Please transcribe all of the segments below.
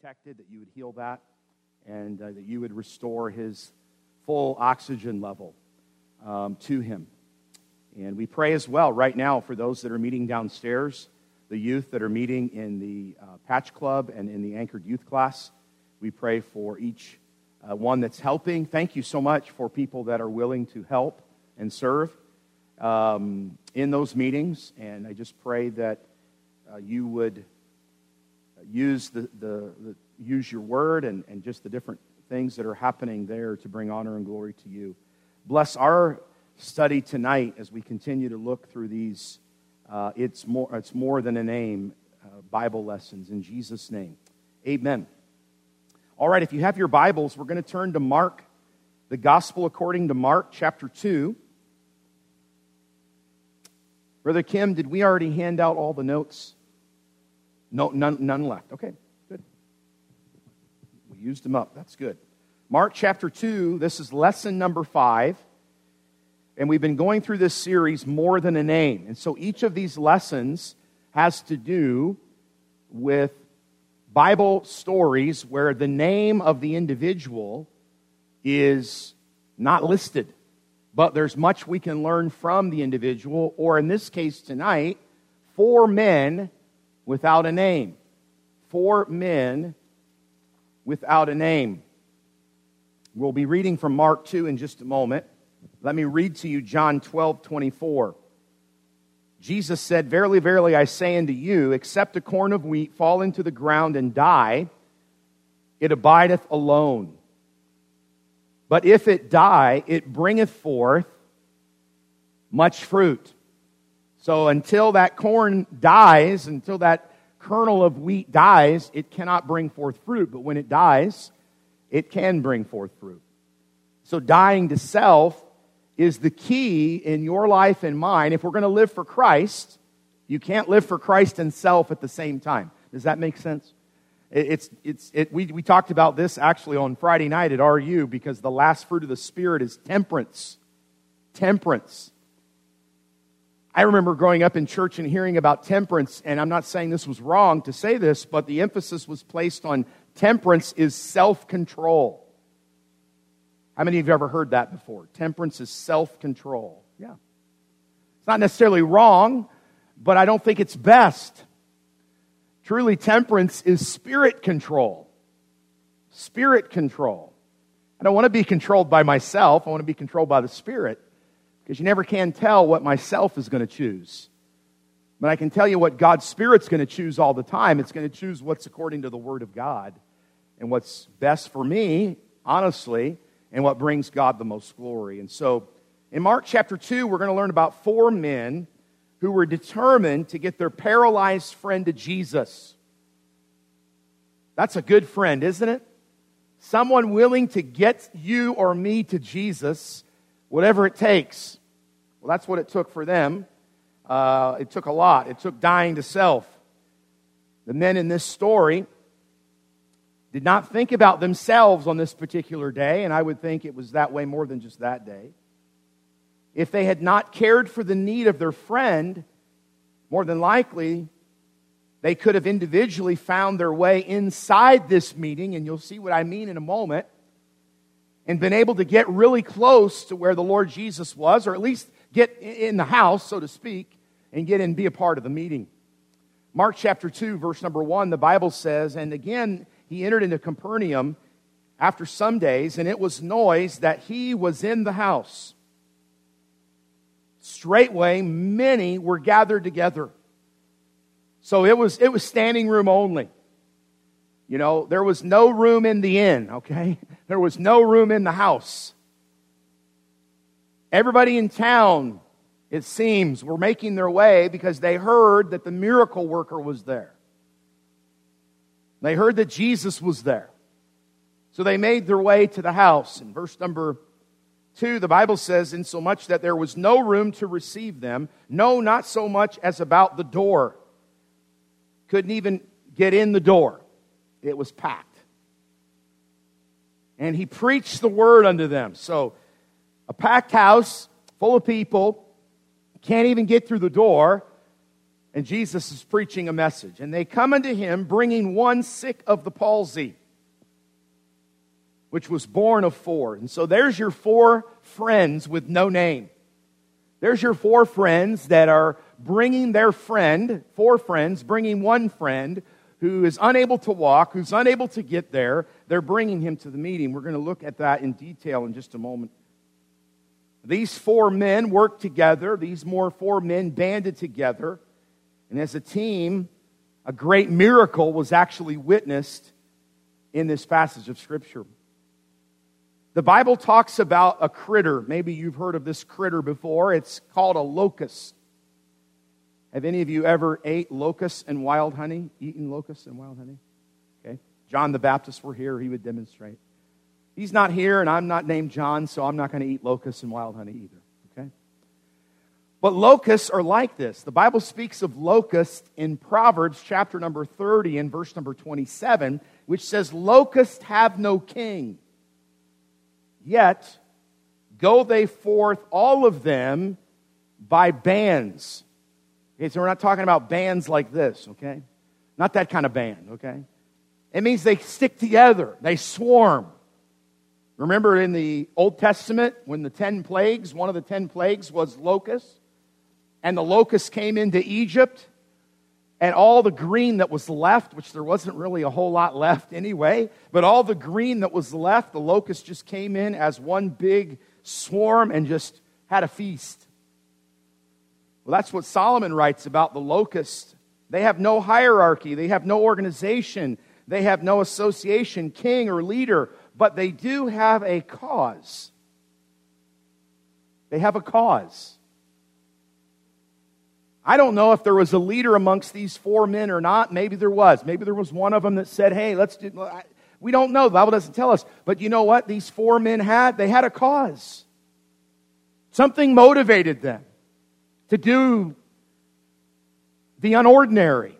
protected, that you would heal that, and uh, that you would restore his full oxygen level um, to him. And we pray as well right now for those that are meeting downstairs, the youth that are meeting in the uh, Patch Club and in the Anchored Youth class. We pray for each uh, one that's helping. Thank you so much for people that are willing to help and serve um, in those meetings. And I just pray that uh, you would use, the, the, the, use your word and, and just the different things that are happening there to bring honor and glory to you. Bless our study tonight as we continue to look through these. Uh, it's, more, it's more than a name, uh, Bible lessons. In Jesus' name, amen. All right, if you have your Bibles, we're going to turn to Mark, the Gospel according to Mark, chapter 2. Brother Kim, did we already hand out all the notes? No, none, none left. Okay, good. We used them up. That's good. Mark chapter 2, this is lesson number 5. And we've been going through this series, More Than a Name. And so each of these lessons has to do with Bible stories where the name of the individual is not listed, but there's much we can learn from the individual, or in this case tonight, four men without a name. Four men without a name. We'll be reading from Mark 2 in just a moment. Let me read to you John 12 24. Jesus said, Verily, verily, I say unto you, except a corn of wheat fall into the ground and die, it abideth alone. But if it die, it bringeth forth much fruit. So until that corn dies, until that kernel of wheat dies, it cannot bring forth fruit. But when it dies, it can bring forth fruit. So dying to self is the key in your life and mine. If we're going to live for Christ, you can't live for Christ and self at the same time. Does that make sense? It's, it's, it, we, we talked about this actually on Friday night at RU because the last fruit of the Spirit is temperance. Temperance. I remember growing up in church and hearing about temperance, and I'm not saying this was wrong to say this, but the emphasis was placed on temperance is self control. How many of you ever heard that before? Temperance is self control. Yeah. It's not necessarily wrong, but I don't think it's best. Truly, temperance is spirit control. Spirit control. I don't want to be controlled by myself, I want to be controlled by the Spirit because you never can tell what myself is going to choose. But I can tell you what God's Spirit's going to choose all the time. It's going to choose what's according to the Word of God and what's best for me, honestly, and what brings God the most glory. And so in Mark chapter 2, we're going to learn about four men who were determined to get their paralyzed friend to Jesus. That's a good friend, isn't it? Someone willing to get you or me to Jesus, whatever it takes. Well, that's what it took for them. Uh, it took a lot. It took dying to self. The men in this story did not think about themselves on this particular day, and I would think it was that way more than just that day. If they had not cared for the need of their friend, more than likely, they could have individually found their way inside this meeting, and you'll see what I mean in a moment, and been able to get really close to where the Lord Jesus was, or at least get in the house, so to speak, and get and be a part of the meeting. Mark chapter 2, verse number 1, the Bible says, And again, he entered into Capernaum after some days, and it was noise that he was in the house. Straightway, many were gathered together. So it was, it was standing room only. You know, there was no room in the inn, okay? There was no room in the house. Everybody in town, it seems, were making their way because they heard that the miracle worker was there. They heard that Jesus was there. So they made their way to the house. In verse number two, the Bible says, in so much that there was no room to receive them, no, not so much as about the door. Couldn't even get in the door, it was packed. And he preached the word unto them. So a packed house full of people, can't even get through the door. And Jesus is preaching a message. And they come unto him, bringing one sick of the palsy, which was borne of four. And so there's your four friends with no name. There's your four friends that are bringing their friend, four friends, bringing one friend who is unable to walk, who's unable to get there. They're bringing him to the meeting. We're going to look at that in detail in just a moment. These four men worked together, these more four men banded together, and as a team, a great miracle was actually witnessed in this passage of Scripture. The Bible talks about a critter. Maybe you've heard of this critter before. It's called a locust. Have any of you ever ate locusts and wild honey? Eaten locusts and wild honey? Okay. John the Baptist were here, he would demonstrate. He's not here, and I'm not named John, so I'm not going to eat locusts and wild honey either. Okay? But locusts are like this. The Bible speaks of locusts in Proverbs chapter number 30 and verse number 27, which says, Locusts have no king. Yet go they forth, all of them, by bands. Okay, so we're not talking about bands like this, okay? Not that kind of band, okay? It means they stick together, they swarm. Remember in the Old Testament when the 10 plagues, one of the 10 plagues was locusts, and the locusts came into Egypt, and all the green that was left, which there wasn't really a whole lot left anyway, but all the green that was left, the locusts just came in as one big swarm and just had a feast. Well, that's what Solomon writes about the locusts. They have no hierarchy, they have no organization, they have no association, king, or leader but they do have a cause. They have a cause. I don't know if there was a leader amongst these four men or not. Maybe there was. Maybe there was one of them that said, hey, let's do. We don't know. The Bible doesn't tell us. But you know what? These four men had? They had a cause. Something motivated them to do the unordinary.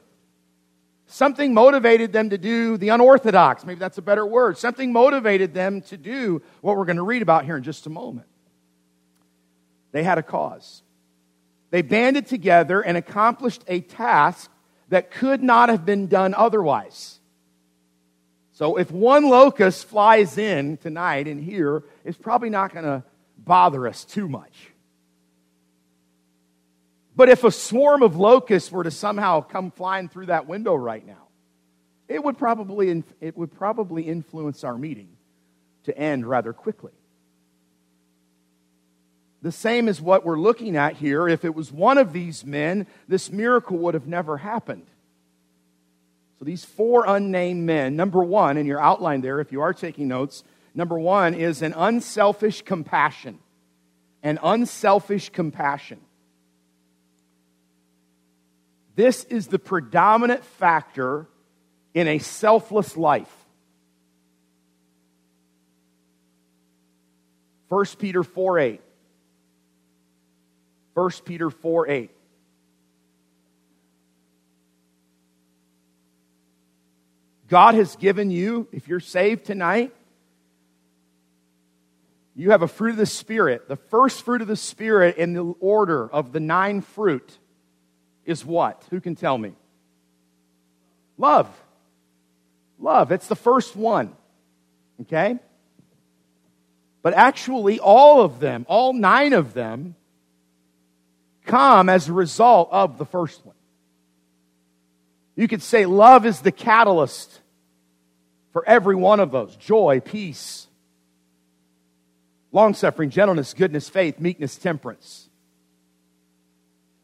Something motivated them to do the unorthodox. Maybe that's a better word. Something motivated them to do what we're going to read about here in just a moment. They had a cause. They banded together and accomplished a task that could not have been done otherwise. So if one locust flies in tonight and here, it's probably not going to bother us too much. But if a swarm of locusts were to somehow come flying through that window right now, it would probably, it would probably influence our meeting to end rather quickly. The same is what we're looking at here. If it was one of these men, this miracle would have never happened. So these four unnamed men, number one, in your outline there, if you are taking notes, number one is an unselfish compassion. An unselfish compassion. This is the predominant factor in a selfless life. 1 Peter 4 8. 1 Peter 4 8. God has given you, if you're saved tonight, you have a fruit of the Spirit. The first fruit of the Spirit in the order of the nine fruit is what? Who can tell me? Love. Love. It's the first one. Okay? But actually, all of them, all nine of them, come as a result of the first one. You could say love is the catalyst for every one of those joy, peace, long suffering, gentleness, goodness, faith, meekness, temperance.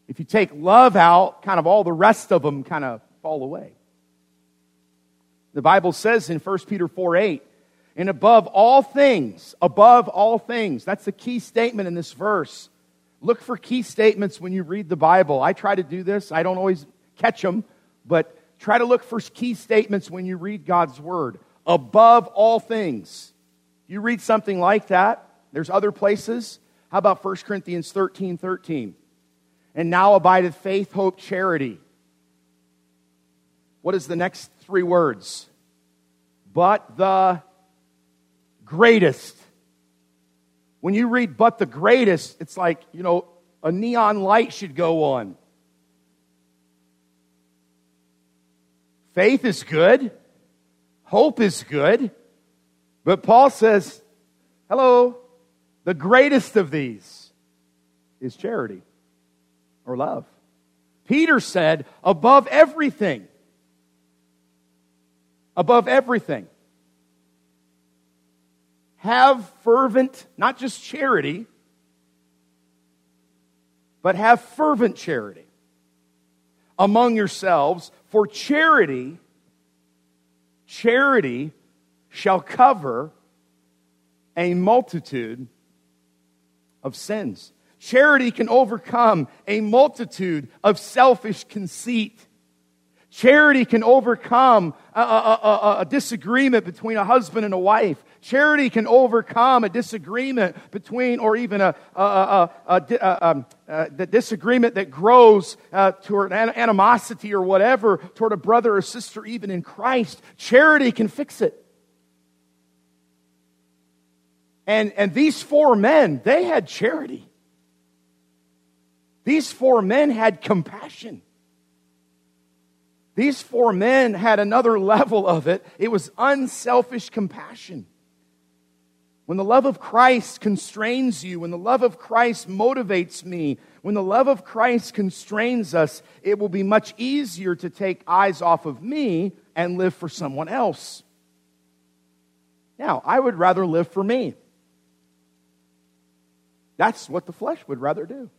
If you take love out, kind of all the rest of them kind of fall away. The Bible says in 1 Peter 4 8, and above all things, above all things, that's the key statement in this verse. Look for key statements when you read the Bible. I try to do this, I don't always catch them, but try to look for key statements when you read God's Word. Above all things. You read something like that, there's other places. How about 1 Corinthians 13 13? And now abideth faith, hope, charity. What is the next three words? But the greatest. When you read but the greatest, it's like, you know, a neon light should go on. Faith is good. Hope is good. But Paul says, hello, the greatest of these is charity or love. Peter said, above everything, above everything, have fervent, not just charity, but have fervent charity among yourselves, for charity, charity shall cover a multitude of sins. Charity can overcome a multitude of selfish conceit. Charity can overcome a, a, a, a, disagreement between a husband and a wife. Charity can overcome a disagreement between, or even a, um, the disagreement that grows uh, toward an animosity or whatever toward a brother or sister, even in Christ. Charity can fix it. And, and these four men, they had charity. These four men had compassion. These four men had another level of it. It was unselfish compassion. When the love of Christ constrains you, when the love of Christ motivates me, when the love of Christ constrains us, it will be much easier to take eyes off of me and live for someone else. Now, I would rather live for me. That's what the flesh would rather do.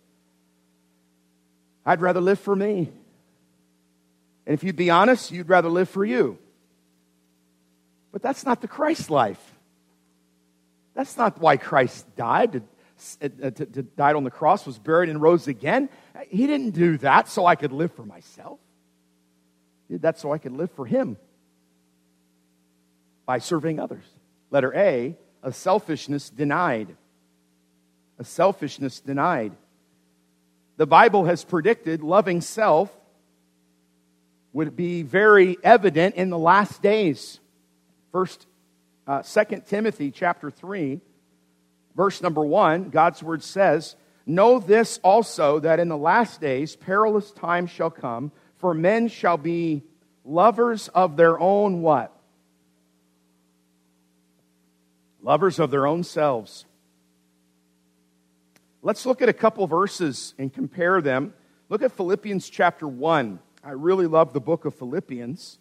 I'd rather live for me. And if you'd be honest, you'd rather live for you. But that's not the Christ life. That's not why Christ died, to, uh, to, to, died on the cross, was buried, and rose again. He didn't do that so I could live for myself. He did that so I could live for Him by serving others. Letter A, a selfishness denied. A selfishness denied the Bible has predicted loving self would be very evident in the last days. First, uh, 2 Timothy chapter 3, verse number 1, God's word says, Know this also, that in the last days perilous times shall come, for men shall be lovers of their own what? Lovers of their own selves Let's look at a couple verses and compare them. Look at Philippians chapter 1. I really love the book of Philippians.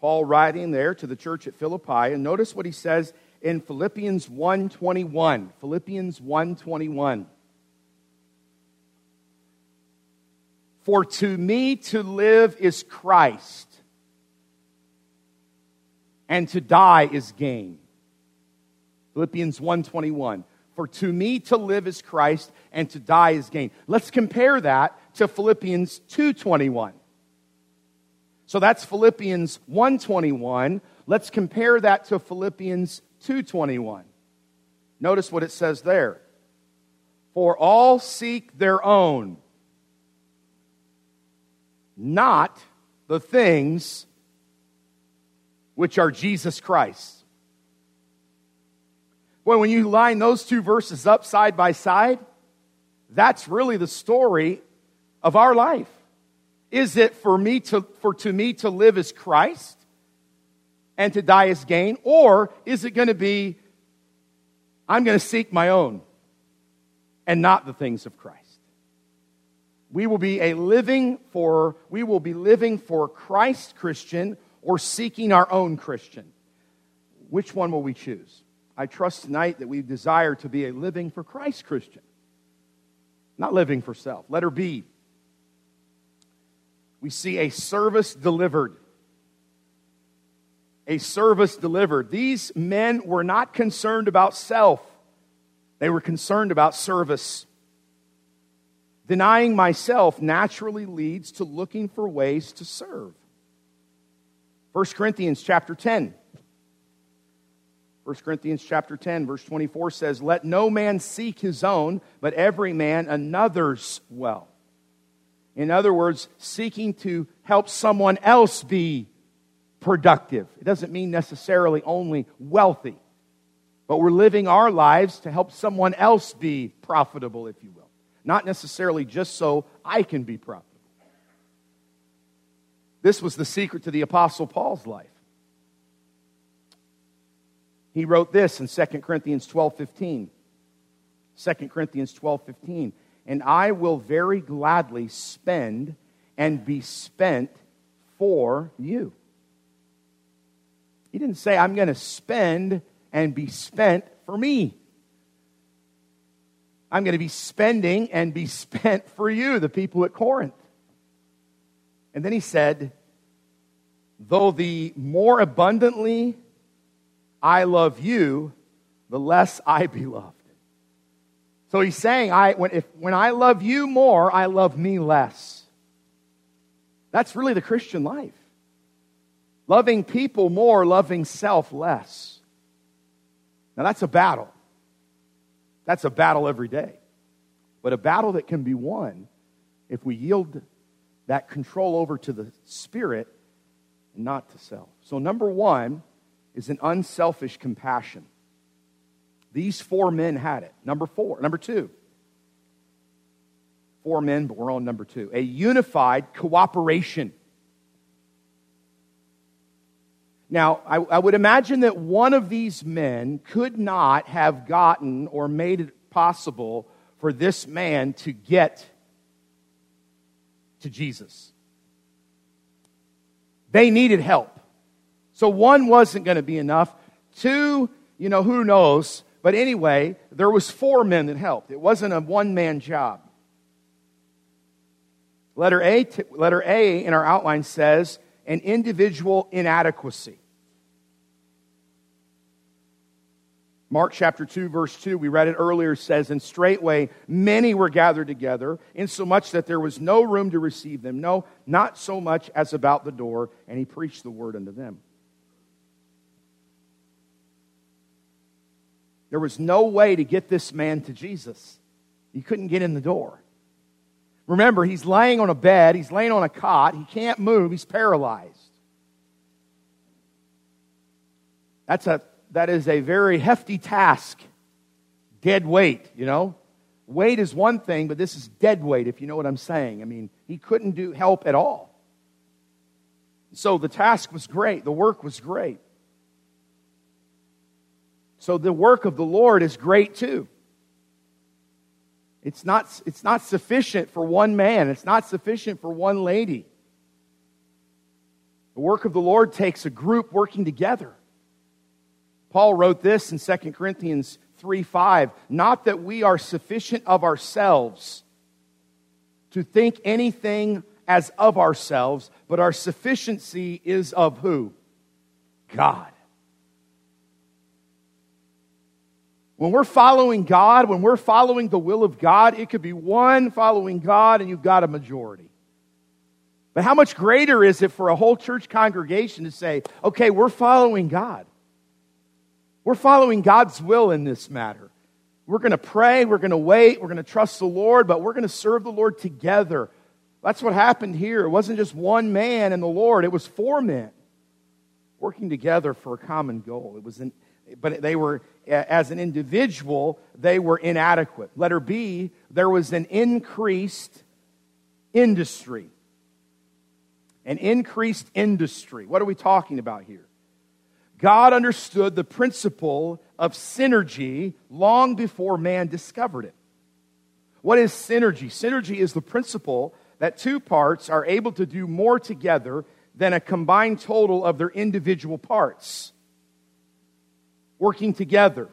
Paul writing there to the church at Philippi and notice what he says in Philippians 1:21. Philippians 1:21. For to me to live is Christ and to die is gain. Philippians 1:21. For to me to live is Christ and to die is gain. Let's compare that to Philippians 2:21. So that's Philippians 1:21. Let's compare that to Philippians 2:21. Notice what it says there. For all seek their own, not the things which are Jesus Christ. Well, when you line those two verses up side by side, that's really the story of our life. Is it for me to, for to me to live as Christ and to die as gain? Or is it going to be, I'm going to seek my own and not the things of Christ? We will be a living for, we will be living for Christ Christian or seeking our own Christian. Which one will we choose? I trust tonight that we desire to be a living for Christ Christian, not living for self. Letter B. We see a service delivered. A service delivered. These men were not concerned about self, they were concerned about service. Denying myself naturally leads to looking for ways to serve. 1 Corinthians chapter 10. 1 Corinthians chapter 10 verse 24 says, "Let no man seek his own, but every man another's well." In other words, seeking to help someone else be productive. It doesn't mean necessarily only wealthy, but we're living our lives to help someone else be profitable, if you will. Not necessarily just so I can be profitable. This was the secret to the Apostle Paul's life. He wrote this in 2 Corinthians 12 15. 2 Corinthians 12 15. And I will very gladly spend and be spent for you. He didn't say, I'm going to spend and be spent for me. I'm going to be spending and be spent for you, the people at Corinth. And then he said, Though the more abundantly I love you, the less I be loved. So he's saying, I, when, if, when I love you more, I love me less. That's really the Christian life. Loving people more, loving self less. Now that's a battle. That's a battle every day. But a battle that can be won if we yield that control over to the Spirit and not to self. So, number one is an unselfish compassion. These four men had it. Number four. Number two. Four men, but we're on number two. A unified cooperation. Now, I, I, would imagine that one of these men could not have gotten or made it possible for this man to get to Jesus. They needed help. So one wasn't going to be enough. Two, you know, who knows? But anyway, there was four men that helped. It wasn't a one-man job. Letter A, letter A in our outline says an individual inadequacy. Mark chapter 2, verse 2, we read it earlier, says, And straightway many were gathered together, insomuch that there was no room to receive them, no, not so much as about the door, and he preached the word unto them. There was no way to get this man to Jesus. He couldn't get in the door. Remember, he's laying on a bed, he's laying on a cot, he can't move, he's paralyzed. That's a that is a very hefty task. Dead weight, you know? Weight is one thing, but this is dead weight, if you know what I'm saying. I mean, he couldn't do help at all. So the task was great, the work was great. So the work of the Lord is great too. It's not, it's not sufficient for one man, it's not sufficient for one lady. The work of the Lord takes a group working together. Paul wrote this in 2 Corinthians 3 5. Not that we are sufficient of ourselves to think anything as of ourselves, but our sufficiency is of who? God. When we're following God, when we're following the will of God, it could be one following God and you've got a majority. But how much greater is it for a whole church congregation to say, okay, we're following God? We're following God's will in this matter. We're going to pray, we're going to wait, we're going to trust the Lord, but we're going to serve the Lord together. That's what happened here. It wasn't just one man and the Lord, it was four men working together for a common goal. It was an, but they were as an individual, they were inadequate. Letter B, there was an increased industry. An increased industry. What are we talking about here? God understood the principle of synergy long before man discovered it. What is synergy? Synergy is the principle that two parts are able to do more together than a combined total of their individual parts. Working together.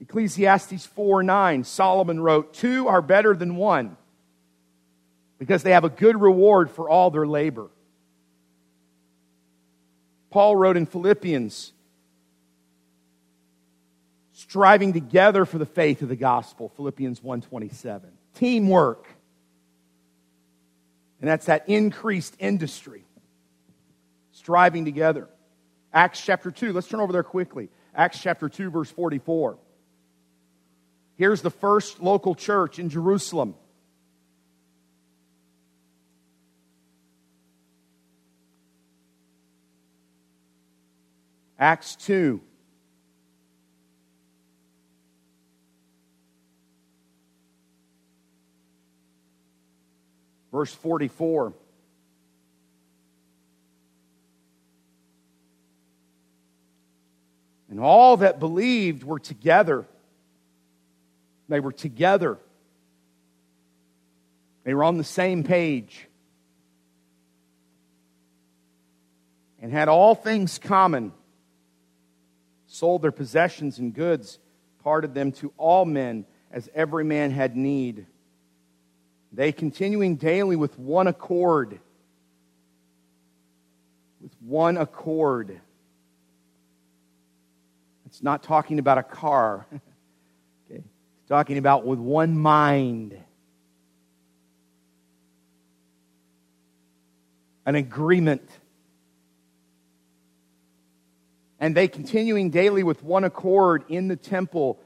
Ecclesiastes 4 9, Solomon wrote, Two are better than one because they have a good reward for all their labor. Paul wrote in Philippians, striving together for the faith of the gospel, Philippians 1:27. Teamwork. And that's that increased industry. Striving together. Acts chapter 2, let's turn over there quickly. Acts chapter 2 verse 44. Here's the first local church in Jerusalem. Acts 2. Verse 44. And all that believed were together. They were together. They were on the same page. And had all things common, sold their possessions and goods, parted them to all men as every man had need. They continuing daily with one accord. With one accord. It's not talking about a car. okay. It's talking about with one mind. An agreement. And they continuing daily with one accord in the temple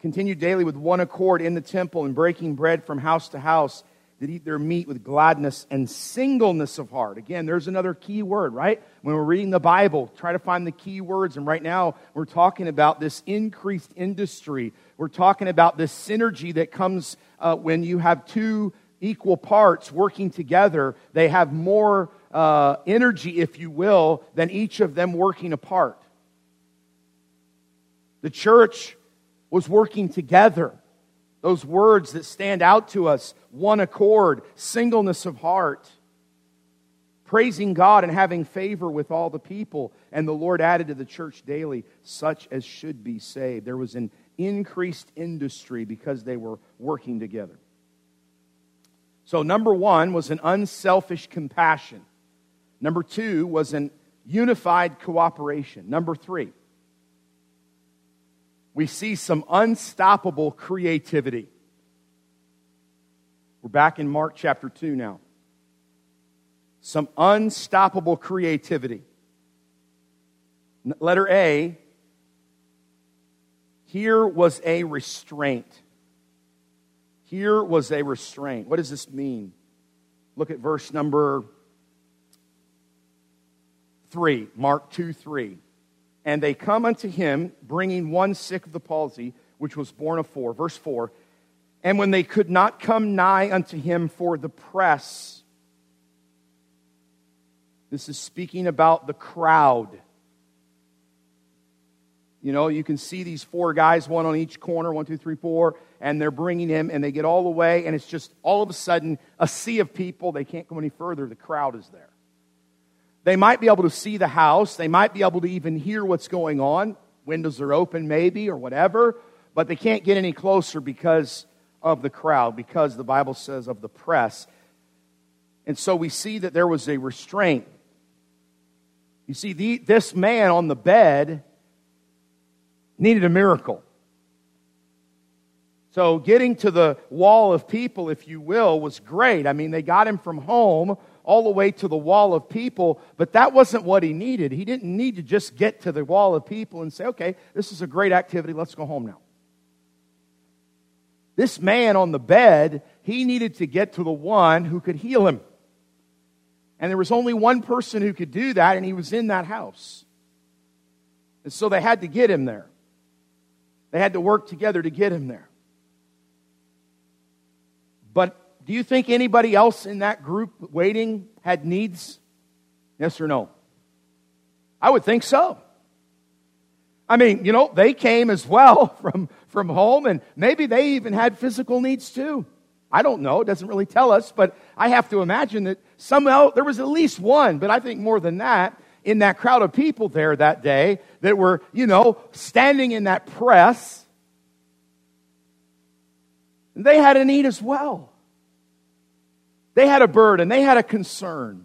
continued daily with one accord in the temple and breaking bread from house to house that eat their meat with gladness and singleness of heart. Again, there's another key word, right? When we're reading the Bible, try to find the key words. And right now, we're talking about this increased industry. We're talking about this synergy that comes uh, when you have two equal parts working together. They have more uh, energy, if you will, than each of them working apart. The church was working together. Those words that stand out to us one accord, singleness of heart, praising God and having favor with all the people. And the Lord added to the church daily such as should be saved. There was an increased industry because they were working together. So, number one was an unselfish compassion. Number two was an unified cooperation. Number three, we see some unstoppable creativity. We're back in Mark chapter 2 now. Some unstoppable creativity. Letter A here was a restraint. Here was a restraint. What does this mean? Look at verse number 3, Mark 2 3. And they come unto him, bringing one sick of the palsy, which was borne of four. Verse 4 And when they could not come nigh unto him for the press, this is speaking about the crowd. You know, you can see these four guys, one on each corner, one, two, three, four, and they're bringing him, and they get all the way, and it's just all of a sudden a sea of people. They can't go any further. The crowd is there. They might be able to see the house. They might be able to even hear what's going on. Windows are open, maybe, or whatever, but they can't get any closer because of the crowd, because the Bible says of the press. And so we see that there was a restraint. You see, the, this man on the bed needed a miracle. So getting to the wall of people, if you will, was great. I mean, they got him from home all the way to the wall of people, but that wasn't what he needed. He didn't need to just get to the wall of people and say, okay, this is a great activity, let's go home now. This man on the bed, he needed to get to the one who could heal him. And there was only one person who could do that, and he was in that house. And so they had to get him there. They had to work together to get him there. But do you think anybody else in that group waiting had needs? Yes or no? I would think so. I mean, you know, they came as well from, from home, and maybe they even had physical needs too. I don't know. It doesn't really tell us, but I have to imagine that somehow there was at least one, but I think more than that, in that crowd of people there that day that were, you know, standing in that press. They had a need as well. They had a burden, they had a concern.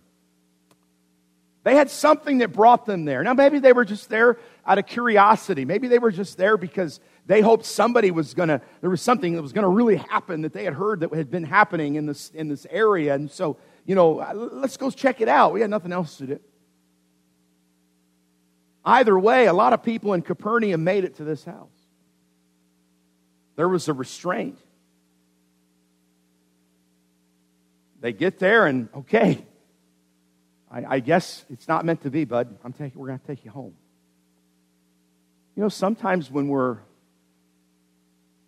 They had something that brought them there. Now, maybe they were just there out of curiosity. Maybe they were just there because they hoped somebody was going to, there was something that was going to really happen that they had heard that had been happening in this, in this area. And so, you know, uh, let's go check it out. We had nothing else to do. Either way, a lot of people in Capernaum made it to this house. There was a restraint. They get there and, okay, I, I guess it's not meant to be, bud. I'm taking, we're going to take you home. You know, sometimes when we're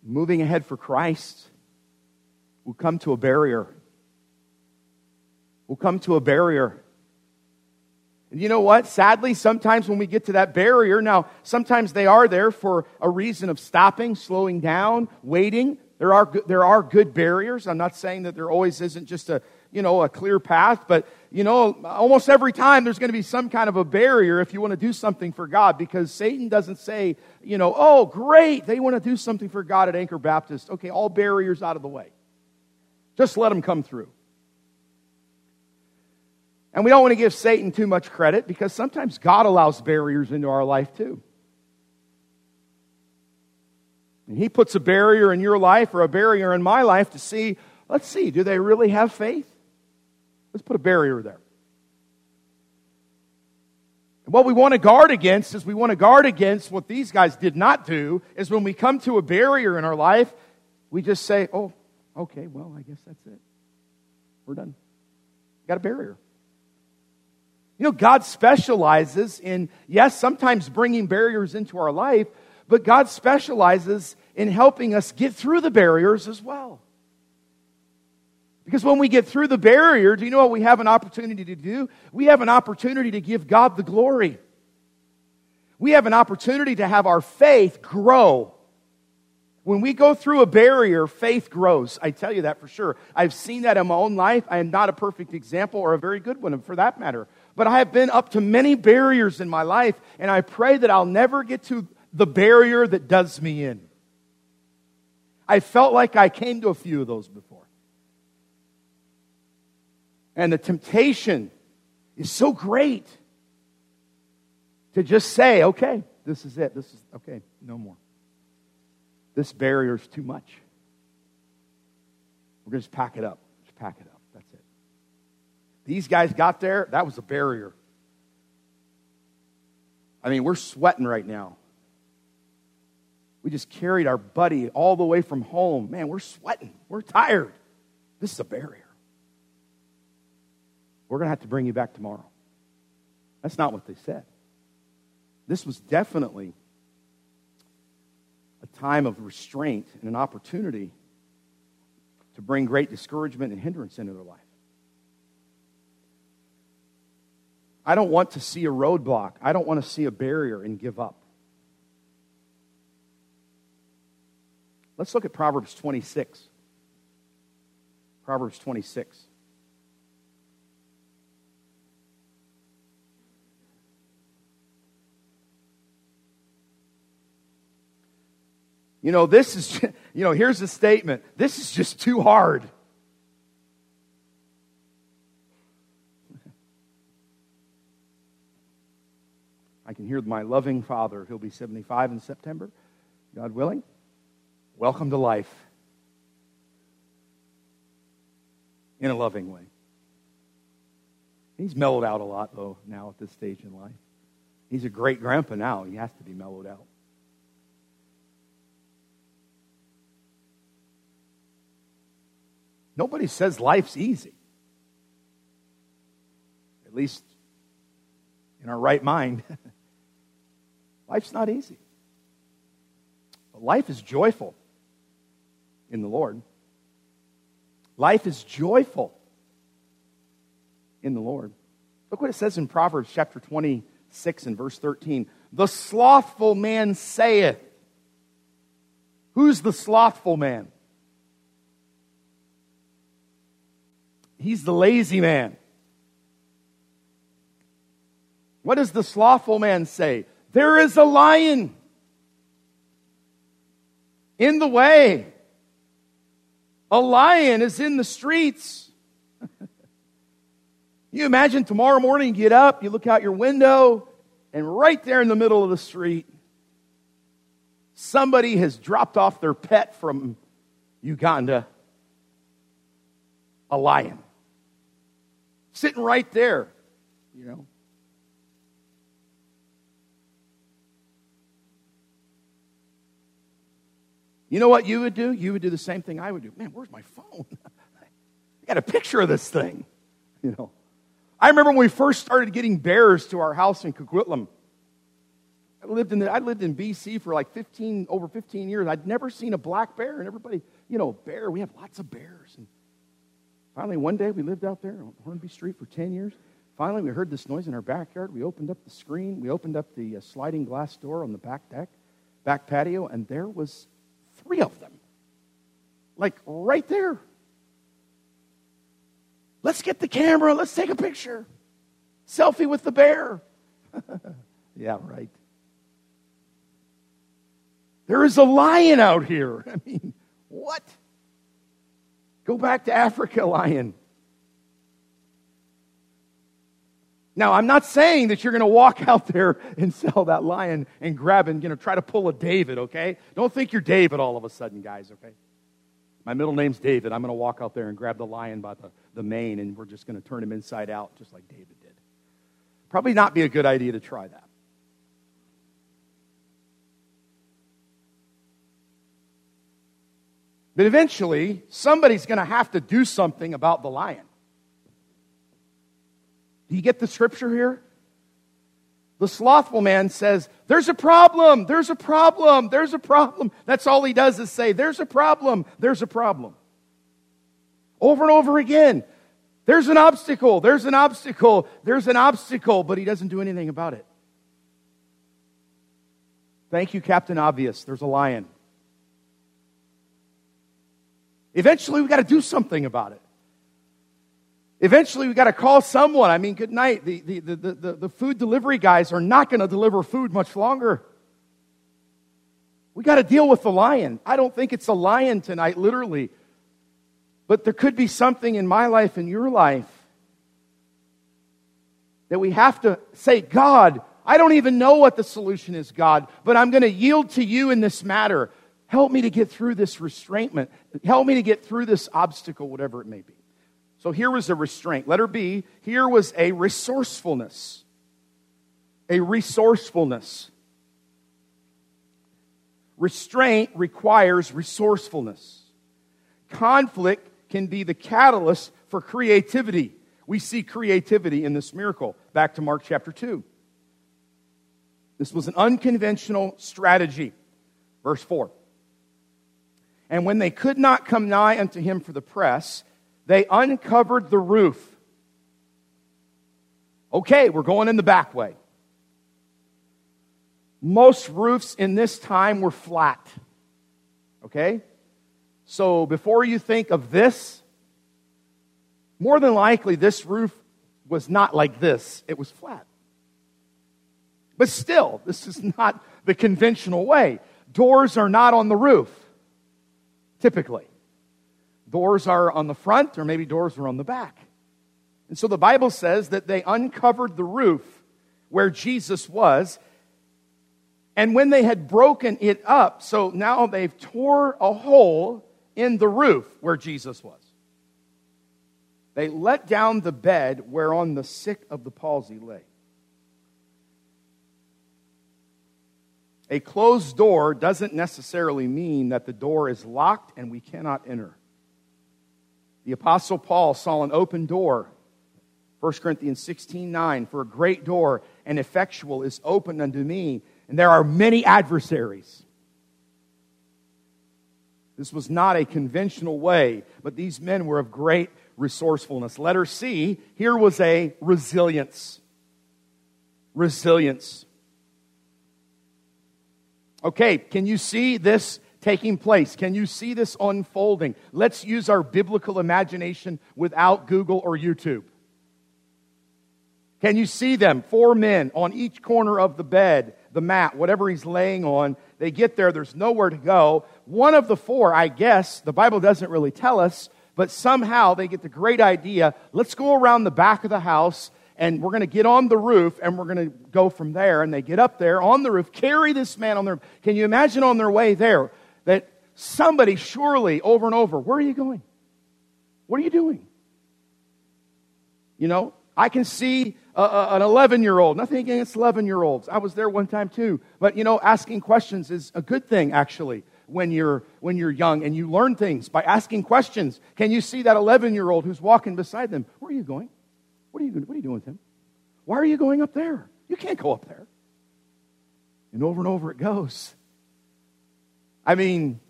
moving ahead for Christ, we'll come to a barrier. We'll come to a barrier. And you know what? Sadly, sometimes when we get to that barrier, now, sometimes they are there for a reason of stopping, slowing down, waiting. There are, there are good barriers. I'm not saying that there always isn't just a, you know, a clear path, but, you know, almost every time there's going to be some kind of a barrier if you want to do something for God because Satan doesn't say, you know, oh, great, they want to do something for God at Anchor Baptist. Okay, all barriers out of the way. Just let them come through. And we don't want to give Satan too much credit because sometimes God allows barriers into our life too. And he puts a barrier in your life or a barrier in my life to see, let's see, do they really have faith? Let's put a barrier there. And what we want to guard against is we want to guard against what these guys did not do is when we come to a barrier in our life, we just say, oh, okay, well, I guess that's it. We're done. Got a barrier. You know, God specializes in, yes, sometimes bringing barriers into our life, but God specializes in helping us get through the barriers as well. Because when we get through the barrier, do you know what we have an opportunity to do? We have an opportunity to give God the glory. We have an opportunity to have our faith grow. When we go through a barrier, faith grows. I tell you that for sure. I've seen that in my own life. I am not a perfect example or a very good one for that matter. But I have been up to many barriers in my life, and I pray that I'll never get to the barrier that does me in. I felt like I came to a few of those before. And the temptation is so great to just say, okay, this is it. This is, okay, no more. This barrier is too much. We're going to just pack it up. Just pack it up. That's it. These guys got there, that was a barrier. I mean, we're sweating right now. We just carried our buddy all the way from home. Man, we're sweating. We're tired. This is a barrier. We're going to have to bring you back tomorrow. That's not what they said. This was definitely a time of restraint and an opportunity to bring great discouragement and hindrance into their life. I don't want to see a roadblock. I don't want to see a barrier and give up. Let's look at Proverbs 26. Proverbs 26. You know, this is, you know, here's the statement this is just too hard. I can hear my loving father. He'll be 75 in September, God willing. Welcome to life in a loving way. He's mellowed out a lot, though, now at this stage in life. He's a great grandpa now. He has to be mellowed out. Nobody says life's easy. At least in our right mind. life's not easy. But life is joyful in the Lord. Life is joyful in the Lord. Look what it says in Proverbs chapter 26 and verse 13. The slothful man saith, Who's the slothful man? He's the lazy man. What does the slothful man say? There is a lion in the way. A lion is in the streets. you imagine tomorrow morning, you get up, you look out your window, and right there in the middle of the street, somebody has dropped off their pet from Uganda a lion sitting right there, you know. You know what you would do? You would do the same thing I would do. Man, where's my phone? I got a picture of this thing. You know. I remember when we first started getting bears to our house in Coquitlam. I lived in the, I lived in BC for like 15 over 15 years. I'd never seen a black bear, and everybody, you know, bear. We have lots of bears. And Finally, one day we lived out there on Hornby Street for 10 years. Finally, we heard this noise in our backyard. We opened up the screen. We opened up the uh, sliding glass door on the back deck, back patio, and there was three of them. Like right there. Let's get the camera. Let's take a picture. Selfie with the bear. yeah, right. There is a lion out here. I mean, what? Go back to Africa, lion. Now, I'm not saying that you're going to walk out there and sell that lion and grab and you know, try to pull a David, okay? Don't think you're David all of a sudden, guys, okay? My middle name's David. I'm going to walk out there and grab the lion by the, the mane and we're just going to turn him inside out just like David did. Probably not be a good idea to try that. But eventually, somebody's going to have to do something about the lion. Do you get the scripture here? The slothful man says, There's a problem, there's a problem, there's a problem. That's all he does is say, There's a problem, there's a problem. Over and over again. There's an obstacle, there's an obstacle, there's an obstacle, but he doesn't do anything about it. Thank you, Captain Obvious. There's a lion. Eventually, we've got to do something about it. Eventually, we got to call someone. I mean, good night. The, the, the, the, the food delivery guys are not going to deliver food much longer. We got to deal with the lion. I don't think it's a lion tonight, literally. But there could be something in my life and your life that we have to say, God, I don't even know what the solution is, God, but I'm going to yield to you in this matter. Help me to get through this restraintment. Help me to get through this obstacle, whatever it may be. So here was a restraint. Letter B, here was a resourcefulness. A resourcefulness. Restraint requires resourcefulness. Conflict can be the catalyst for creativity. We see creativity in this miracle. Back to Mark chapter 2. This was an unconventional strategy. Verse 4. And when they could not come nigh unto him for the press, they uncovered the roof. Okay, we're going in the back way. Most roofs in this time were flat. Okay? So before you think of this, more than likely this roof was not like this, it was flat. But still, this is not the conventional way. Doors are not on the roof, typically. Doors are on the front, or maybe doors are on the back. And so the Bible says that they uncovered the roof where Jesus was. And when they had broken it up, so now they've tore a hole in the roof where Jesus was. They let down the bed whereon the sick of the palsy lay. A closed door doesn't necessarily mean that the door is locked and we cannot enter. The Apostle Paul saw an open door. 1 Corinthians 16 9, for a great door and effectual is opened unto me, and there are many adversaries. This was not a conventional way, but these men were of great resourcefulness. Letter C, here was a resilience. Resilience. Okay, can you see this taking place? Can you see this unfolding? Let's use our biblical imagination without Google or YouTube. Can you see them? Four men on each corner of the bed, the mat, whatever he's laying on. They get there, there's nowhere to go. One of the four, I guess, the Bible doesn't really tell us, but somehow they get the great idea let's go around the back of the house and we're going to get on the roof and we're going to go from there. And they get up there on the roof, carry this man on the roof. Can you imagine on their way there? That somebody surely over and over, where are you going? What are you doing? You know, I can see a, a, an 11 year old, nothing against 11 year olds. I was there one time too. But, you know, asking questions is a good thing, actually, when you're, when you're young and you learn things by asking questions. Can you see that 11 year old who's walking beside them? Where are you going? What are you, what are you doing with him? Why are you going up there? You can't go up there. And over and over it goes. I mean,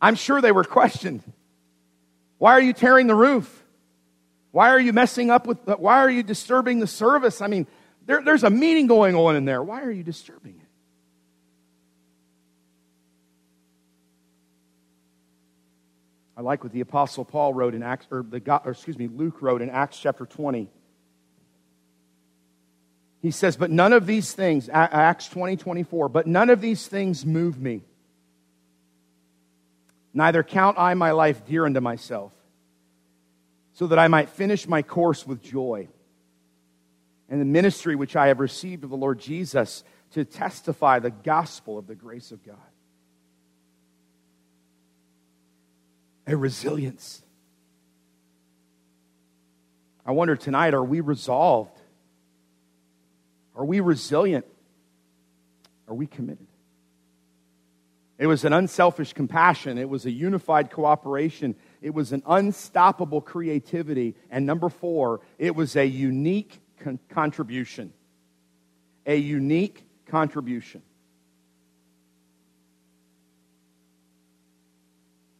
I'm sure they were questioned. Why are you tearing the roof? Why are you messing up with, why are you disturbing the service? I mean, there, there's a meeting going on in there. Why are you disturbing it? I like what the Apostle Paul wrote in Acts, or, the, or excuse me, Luke wrote in Acts chapter 20. He says, But none of these things, Acts 20, 24, but none of these things move me. Neither count I my life dear unto myself, so that I might finish my course with joy. And the ministry which I have received of the Lord Jesus to testify the gospel of the grace of God. a resilience. I wonder tonight are we resolved? Are we resilient? Are we committed? It was an unselfish compassion. It was a unified cooperation. It was an unstoppable creativity. And number four, it was a unique con- contribution. A unique contribution.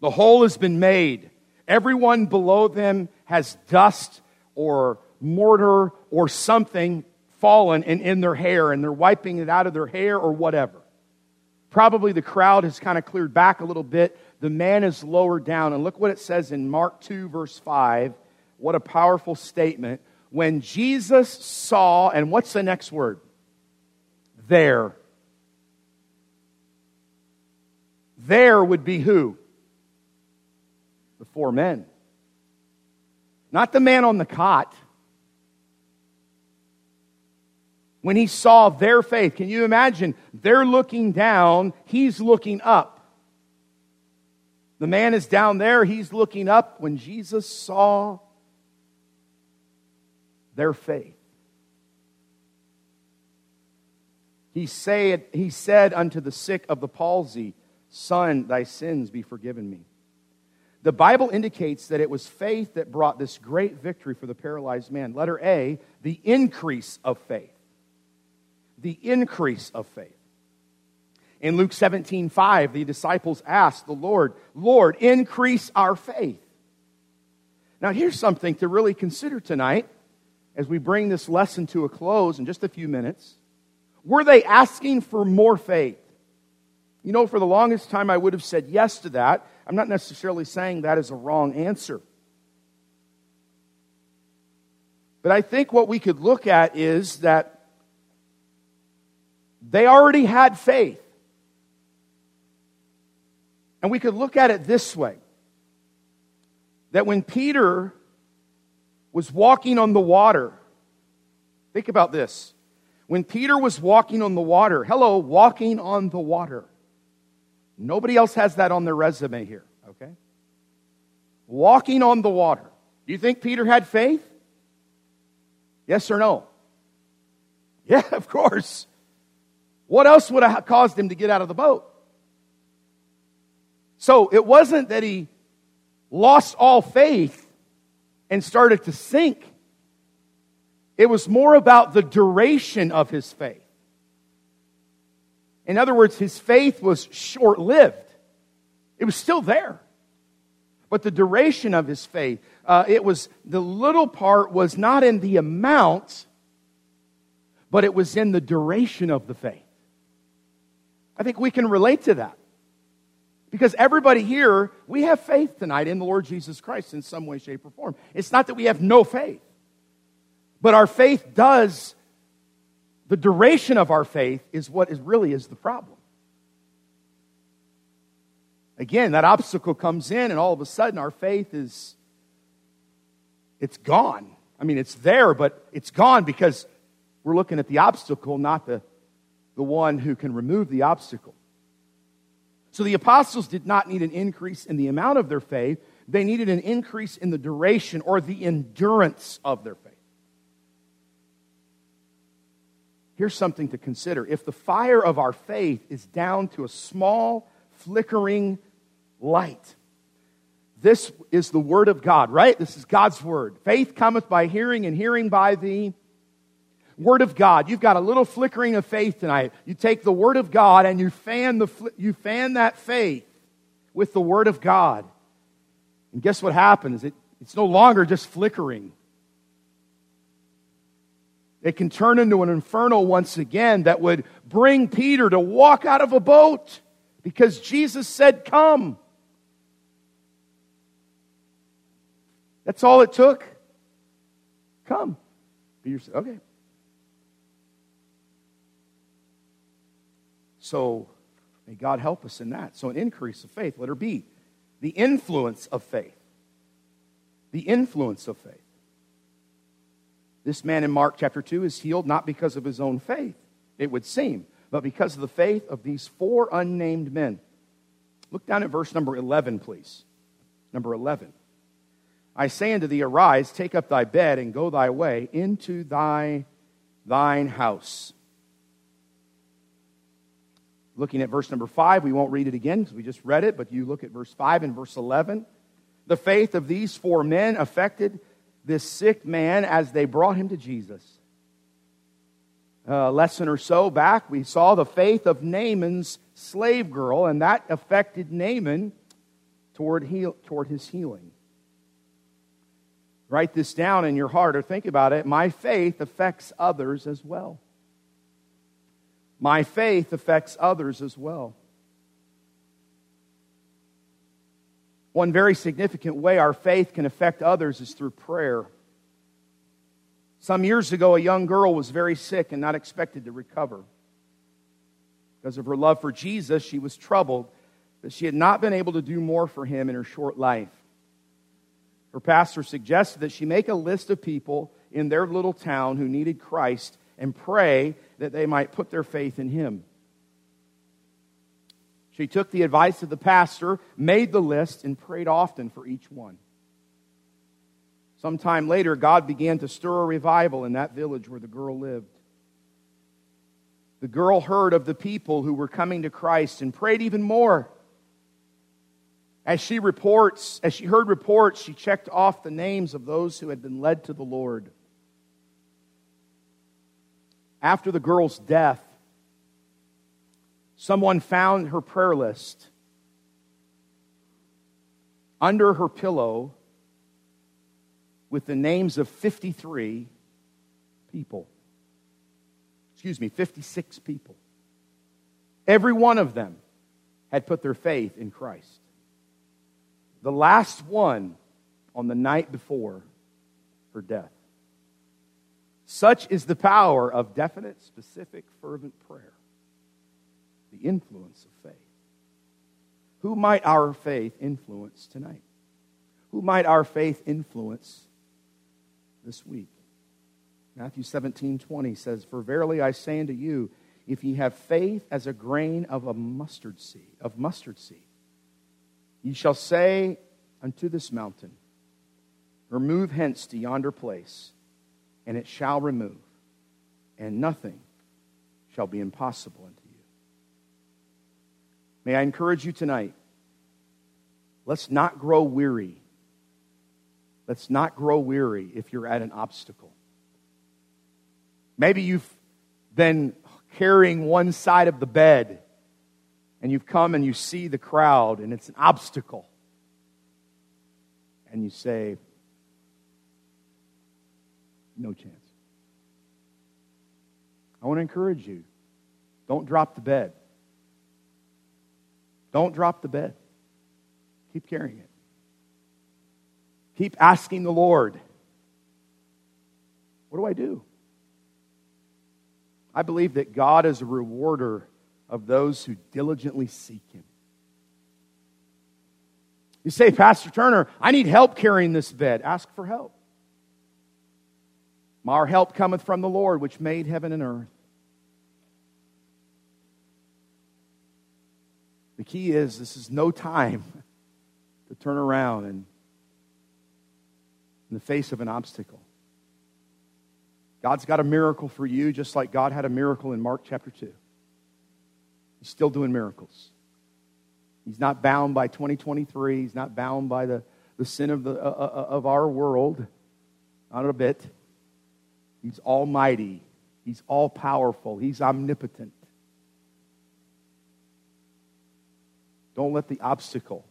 The hole has been made. Everyone below them has dust or mortar or something fallen in, in their hair, and they're wiping it out of their hair or whatever. Probably the crowd has kind of cleared back a little bit. The man is lowered down. And look what it says in Mark 2, verse 5. What a powerful statement. When Jesus saw, and what's the next word? There. Their would be who? the four men. Not the man on the cot. When he saw their faith, can you imagine? They're looking down, he's looking up. The man is down there, he's looking up. When Jesus saw their faith, he said, he said unto the sick of the palsy, Son, thy sins be forgiven me. The Bible indicates that it was faith that brought this great victory for the paralyzed man. Letter A, the increase of faith. The increase of faith. In Luke 17, 5, the disciples asked the Lord, Lord, increase our faith. Now, here's something to really consider tonight as we bring this lesson to a close in just a few minutes. Were they asking for more faith? You know, for the longest time, I would have said yes to that I'm not necessarily saying that is a wrong answer. But I think what we could look at is that they already had faith. And we could look at it this way that when Peter was walking on the water, think about this. When Peter was walking on the water, hello, walking on the water. Nobody else has that on their resume here, okay? Walking on the water. Do you think Peter had faith? Yes or no? Yeah, of course. What else would have caused him to get out of the boat? So it wasn't that he lost all faith and started to sink. It was more about the duration of his faith. In other words, his faith was short lived. It was still there. But the duration of his faith, uh, it was, the little part was not in the amount, but it was in the duration of the faith. I think we can relate to that. Because everybody here, we have faith tonight in the Lord Jesus Christ in some way, shape, or form. It's not that we have no faith, but our faith does the duration of our faith is what is really is the problem. Again, that obstacle comes in and all of a sudden our faith is it's gone. I mean, it's there, but it's gone because we're looking at the obstacle, not the, the one who can remove the obstacle. So the apostles did not need an increase in the amount of their faith, they needed an increase in the duration or the endurance of their faith. here's something to consider. If the fire of our faith is down to a small, flickering light, this is the Word of God, right? This is God's Word. Faith cometh by hearing, and hearing by the Word of God. You've got a little flickering of faith tonight. You take the Word of God and you fan, the, you fan that faith with the Word of God. And guess what happens? It, It's no longer just flickering. It can turn into an inferno once again that would bring Peter to walk out of a boat because Jesus said, Come. That's all it took. Come. Peter said, Okay. So may God help us in that. So, an increase of faith, Letter B the influence of faith. The influence of faith. This man in Mark chapter 2 is healed not because of his own faith, it would seem, but because of the faith of these four unnamed men. Look down at verse number 11, please. Number 11. I say unto thee, Arise, take up thy bed, and go thy way into thy thine house. Looking at verse number 5, we won't read it again because we just read it, but you look at verse 5 and verse 11. The faith of these four men affected this sick man as they brought him to Jesus. A lesson or so back, we saw the faith of Naaman's slave girl, and that affected Naaman toward, heal, toward his healing. Write this down in your heart or think about it. My faith affects others as well. My faith affects others as well. One very significant way our faith can affect others is through prayer. Some years ago, a young girl was very sick and not expected to recover. Because of her love for Jesus, she was troubled that she had not been able to do more for him in her short life. Her pastor suggested that she make a list of people in their little town who needed Christ and pray that they might put their faith in him. She took the advice of the pastor, made the list, and prayed often for each one. Sometime later, God began to stir a revival in that village where the girl lived. The girl heard of the people who were coming to Christ and prayed even more. As she reports, as she heard reports, she checked off the names of those who had been led to the Lord. After the girl's death, someone found her prayer list. Under her pillow with the names of 53 people. Excuse me, 56 people. Every one of them had put their faith in Christ the last one on the night before her death. Such is the power of definite, specific, fervent prayer, the influence of faith. Who might our faith influence tonight? Who might our faith influence this week? Matthew 17, 20 says, For verily I say unto you, if ye have faith as a grain of a mustard seed, of mustard seed, Ye shall say unto this mountain, Remove hence to yonder place, and it shall remove, and nothing shall be impossible unto you. May I encourage you tonight? Let's not grow weary. Let's not grow weary if you're at an obstacle. Maybe you've been carrying one side of the bed and you've come and you see the crowd and it's an obstacle, and you say, no chance. I want to encourage you don't drop the bed. Don't drop the bed. Keep carrying it. Keep asking the Lord, what do I do? I believe that God is a rewarder of those who diligently seek him. You say, Pastor Turner, I need help carrying this bed. Ask for help. Our help cometh from the Lord, which made heaven and earth. The key is this is no time to turn around and in the face of an obstacle. God's got a miracle for you, just like God had a miracle in Mark chapter 2. He's still doing miracles. He's not bound by 2023. He's not bound by the, the sin of, the, uh, uh, uh, of our world. Not a bit. He's almighty. He's all powerful. He's omnipotent. Don't let the obstacle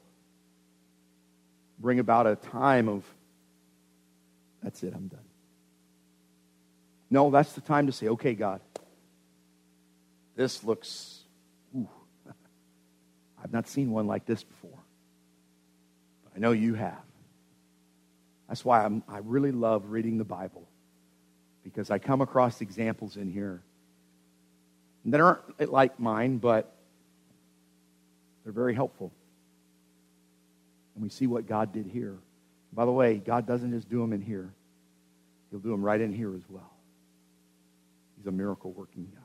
bring about a time of That's it, I'm done. No, that's the time to say, okay, God, this looks, ooh, I've not seen one like this before. But I know you have. That's why I'm, I really love reading the Bible because I come across examples in here that aren't like mine, but they're very helpful. And we see what God did here. By the way, God doesn't just do them in here, He'll do them right in here as well. He's a miracle working God.